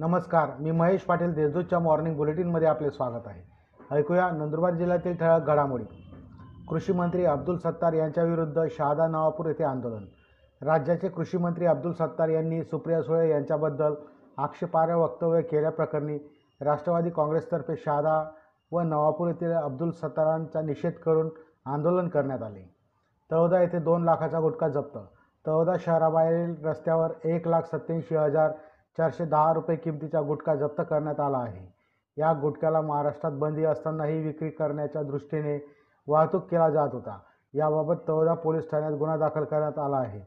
नमस्कार मी महेश पाटील देशदूतच्या मॉर्निंग बुलेटिनमध्ये आपले स्वागत आहे. ऐकूया नंदुरबार जिल्ह्यातील ठळक घडामोडी. कृषी मंत्री अब्दुल सत्तार यांच्याविरुद्ध शहादा नवापूर येथे आंदोलन. राज्याचे कृषी मंत्री अब्दुल सत्तार यांनी सुप्रिया सुळे यांच्याबद्दल आक्षेपार्ह वक्तव्य केल्याप्रकरणी राष्ट्रवादी काँग्रेसतर्फे शहादा व नवापूर येथील अब्दुल सत्तारांचा निषेध करून आंदोलन करण्यात आले. तळोदा येथे दोन लाखाचा गुटखा जप्त. तळोदा शहराबाहेरील रस्त्यावर एक लाख सत्याऐंशी हजार चारशे दहा रुपये किमतीचा गुटखा जप्त करण्यात आला आहे. या गुटख्याला महाराष्ट्रात बंदी असतानाही विक्री करण्याच्या दृष्टीने वाहतूक केला जात होता. याबाबत तळोदा पोलीस ठाण्यात गुन्हा दाखल करण्यात आला आहे.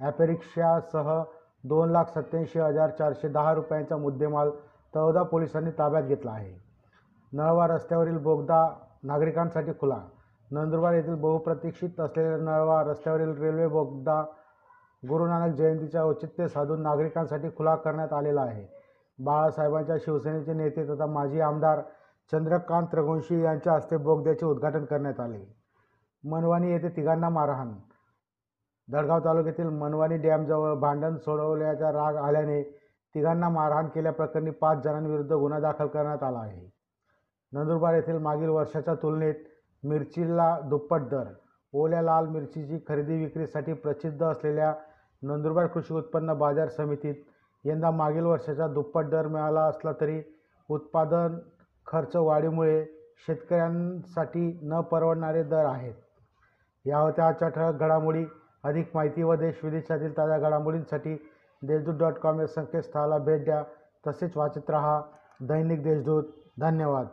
ॲपेरिक्षासह दोन लाख सत्याऐंशी हजार चारशे दहा रुपयांचा मुद्देमाल तळोदा पोलिसांनी ताब्यात घेतला आहे. नळवा रस्त्यावरील बोगदा नागरिकांसाठी खुला. नंदुरबार येथील बहुप्रतीक्षित असलेल्या नळवा रस्त्यावरील रेल्वे बोगदा गुरु नानक जयंतीच्या औचित्य साधून नागरिकांसाठी खुला करण्यात आलेला आहे. बाळासाहेबांच्या शिवसेनेचे नेते तथा माजी आमदार चंद्रकांत रघुवंशी यांच्या हस्ते बोगद्याचे उद्घाटन करण्यात आले. मनवानी येथे तिघांना मारहाण. दडगाव तालुक्यातील मनवानी डॅमजवळ भांडण सोडवल्याचा राग आल्याने तिघांना मारहाण केल्याप्रकरणी पाच जणांविरुद्ध गुन्हा दाखल करण्यात आला आहे. नंदुरबार येथील मागील वर्षाच्या तुलनेत मिरचीला दुप्पट दर. ओल्या लाल मिरचीची खरेदी विक्रीसाठी प्रसिद्ध असलेल्या नंदुरबार कृषी उत्पन्न बाजार समितीत यंदा मागील वर्षाचा दुप्पट दर मिळाला असला तरी उत्पादन खर्च वाढीमुळे शेतकऱ्यांसाठी न परवडणारे दर आहेत. या होत्या आजच्या ठळक घडामोडी. अधिक माहिती व देश विदेशातील ताज्या घडामोडींसाठी देशदूत डॉट कॉम या संकेतस्थळाला भेट द्या. तसेच वाचत रहा दैनिक देशदूत. धन्यवाद.